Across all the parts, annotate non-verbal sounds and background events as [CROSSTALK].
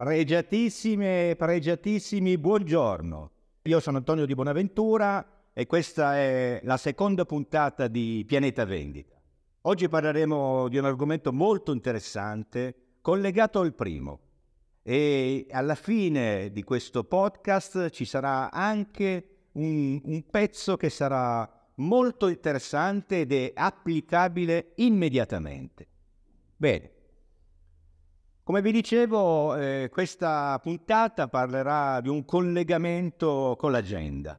Pregiatissime, pregiatissimi, buongiorno. Io sono Antonio Di Bonaventura e questa è la seconda puntata di Pianeta Vendita. Oggi parleremo di un argomento molto interessante collegato al primo e alla fine di questo podcast ci sarà anche un, un pezzo che sarà molto interessante ed è applicabile immediatamente. Bene, come vi dicevo, eh, questa puntata parlerà di un collegamento con l'agenda.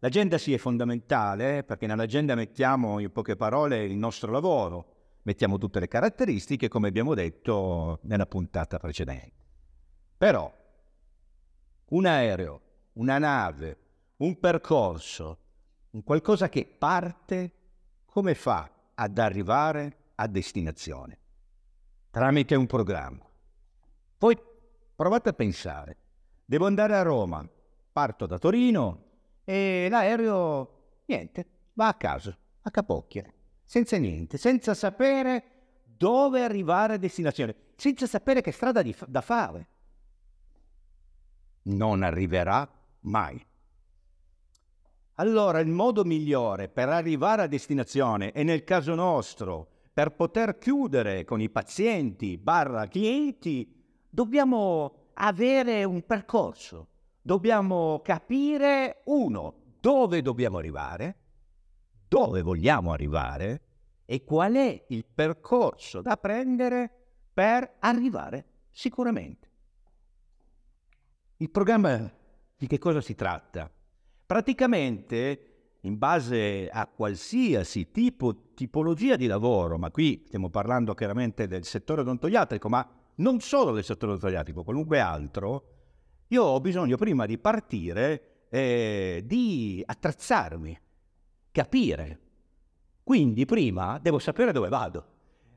L'agenda sì è fondamentale eh, perché nell'agenda mettiamo in poche parole il nostro lavoro, mettiamo tutte le caratteristiche come abbiamo detto nella puntata precedente. Però un aereo, una nave, un percorso, un qualcosa che parte, come fa ad arrivare a destinazione? Tramite un programma. Poi provate a pensare, devo andare a Roma, parto da Torino e l'aereo, niente, va a caso, a capocchia, senza niente, senza sapere dove arrivare a destinazione, senza sapere che strada di, da fare. Non arriverà mai. Allora il modo migliore per arrivare a destinazione, e nel caso nostro per poter chiudere con i pazienti barra clienti, dobbiamo avere un percorso, dobbiamo capire, uno, dove dobbiamo arrivare, dove vogliamo arrivare e qual è il percorso da prendere per arrivare sicuramente. Il programma di che cosa si tratta? Praticamente in base a qualsiasi tipo, tipologia di lavoro, ma qui stiamo parlando chiaramente del settore odontoiatrico, ma non solo del settore odontoiatrico, qualunque altro, io ho bisogno prima di partire eh, di attrezzarmi, capire. Quindi prima devo sapere dove vado.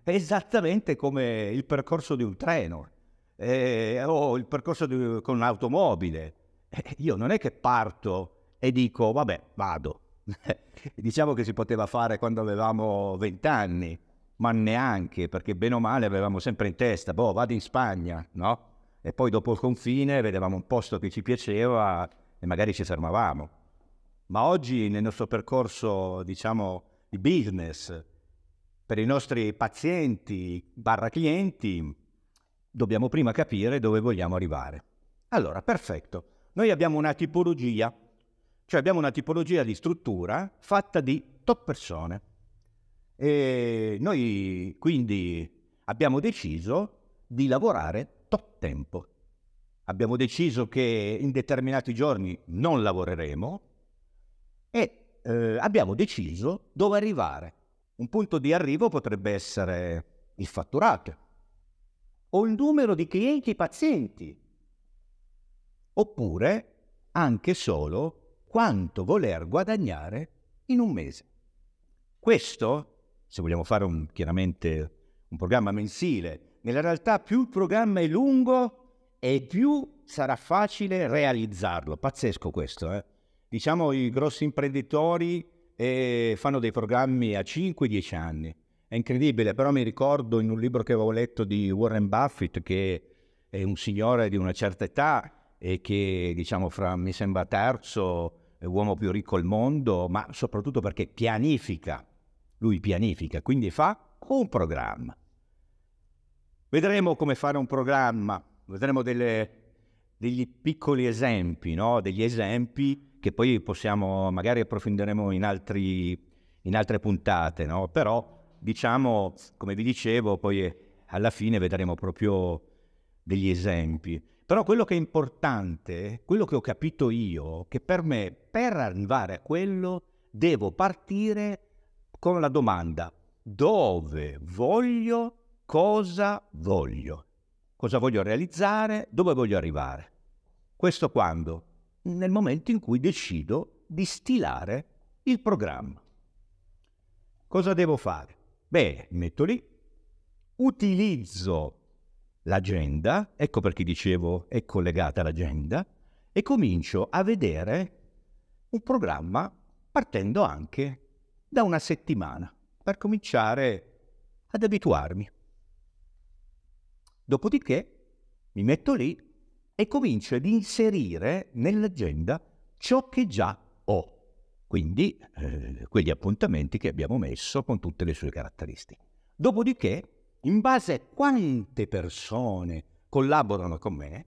È esattamente come il percorso di un treno eh, o il percorso di, con un'automobile. Eh, io non è che parto e dico, vabbè, vado [LAUGHS] diciamo che si poteva fare quando avevamo vent'anni, ma neanche, perché bene o male avevamo sempre in testa, boh, vado in Spagna, no? E poi dopo il confine vedevamo un posto che ci piaceva e magari ci fermavamo. Ma oggi nel nostro percorso, diciamo, di business, per i nostri pazienti barra clienti, dobbiamo prima capire dove vogliamo arrivare. Allora, perfetto. Noi abbiamo una tipologia cioè abbiamo una tipologia di struttura fatta di top persone. E noi quindi abbiamo deciso di lavorare top tempo. Abbiamo deciso che in determinati giorni non lavoreremo e eh, abbiamo deciso dove arrivare. Un punto di arrivo potrebbe essere il fatturato o il numero di clienti pazienti, oppure anche solo quanto voler guadagnare in un mese. Questo, se vogliamo fare un, chiaramente un programma mensile, nella realtà più il programma è lungo e più sarà facile realizzarlo. Pazzesco questo, eh? Diciamo i grossi imprenditori eh, fanno dei programmi a 5-10 anni. È incredibile, però mi ricordo in un libro che avevo letto di Warren Buffett, che è un signore di una certa età e che, diciamo, fra, mi sembra terzo uomo più ricco al mondo, ma soprattutto perché pianifica, lui pianifica, quindi fa un programma. Vedremo come fare un programma, vedremo delle, degli piccoli esempi, no? degli esempi che poi possiamo, magari approfondiremo in, altri, in altre puntate, no? però diciamo, come vi dicevo, poi alla fine vedremo proprio degli esempi. Però quello che è importante, quello che ho capito io, che per me, per arrivare a quello, devo partire con la domanda dove voglio, cosa voglio, cosa voglio realizzare, dove voglio arrivare. Questo quando? Nel momento in cui decido di stilare il programma. Cosa devo fare? Beh, metto lì, utilizzo l'agenda, ecco perché dicevo è collegata all'agenda, e comincio a vedere un programma partendo anche da una settimana per cominciare ad abituarmi. Dopodiché mi metto lì e comincio ad inserire nell'agenda ciò che già ho. Quindi eh, quegli appuntamenti che abbiamo messo con tutte le sue caratteristiche. Dopodiché, in base a quante persone collaborano con me,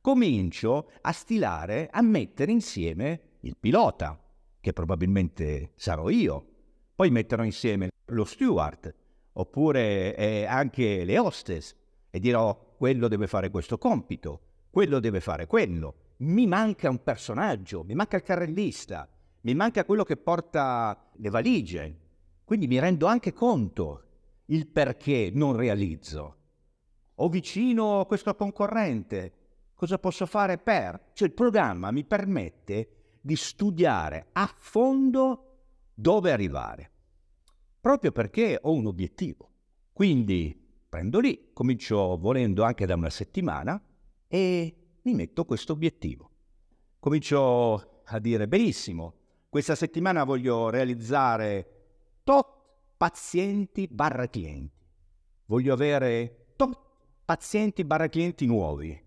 comincio a stilare, a mettere insieme il pilota, che probabilmente sarò io, poi metterò insieme lo steward, oppure eh, anche le hostess, e dirò quello deve fare questo compito, quello deve fare quello. Mi manca un personaggio, mi manca il carrellista, mi manca quello che porta le valigie. Quindi mi rendo anche conto il perché non realizzo. Ho vicino questo concorrente, cosa posso fare per? Cioè il programma mi permette di studiare a fondo dove arrivare, proprio perché ho un obiettivo. Quindi prendo lì, comincio volendo anche da una settimana e mi metto questo obiettivo. Comincio a dire, benissimo, questa settimana voglio realizzare tot pazienti barra clienti. Voglio avere tot pazienti barra clienti nuovi.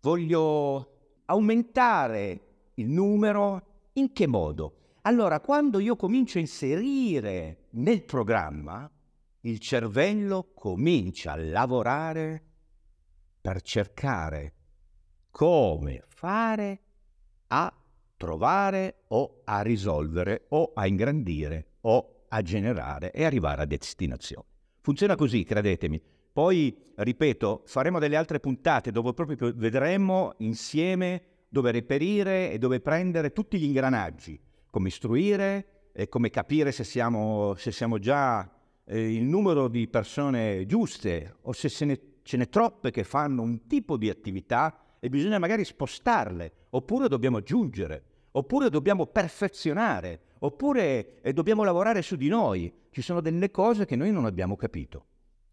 Voglio aumentare il numero. In che modo? Allora, quando io comincio a inserire nel programma il cervello comincia a lavorare per cercare come fare a trovare o a risolvere o a ingrandire o a generare e arrivare a destinazione. Funziona così, credetemi. Poi, ripeto, faremo delle altre puntate dove proprio vedremo insieme dove reperire e dove prendere tutti gli ingranaggi, come istruire e come capire se siamo, se siamo già eh, il numero di persone giuste o se ne, ce n'è troppe che fanno un tipo di attività e bisogna magari spostarle, oppure dobbiamo aggiungere, oppure dobbiamo perfezionare, oppure eh, dobbiamo lavorare su di noi. Ci sono delle cose che noi non abbiamo capito.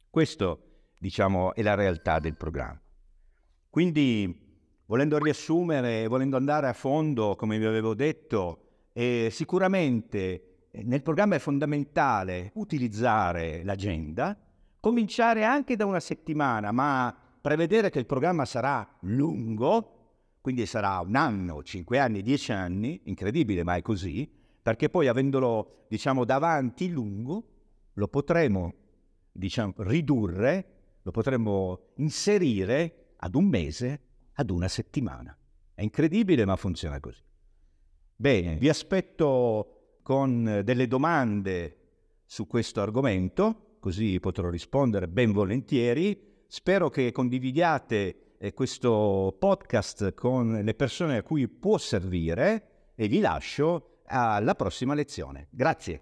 Questo, diciamo, è la realtà del programma. Quindi, volendo riassumere, volendo andare a fondo, come vi avevo detto, eh, sicuramente nel programma è fondamentale utilizzare l'agenda, cominciare anche da una settimana, ma prevedere che il programma sarà lungo, quindi sarà un anno, cinque anni, dieci anni, incredibile ma è così, perché poi avendolo diciamo davanti lungo lo potremo diciamo ridurre, lo potremo inserire ad un mese, ad una settimana. È incredibile ma funziona così. Bene, vi aspetto con delle domande su questo argomento, così potrò rispondere ben volentieri. Spero che condividiate eh, questo podcast con le persone a cui può servire e vi lascio alla prossima lezione. Grazie.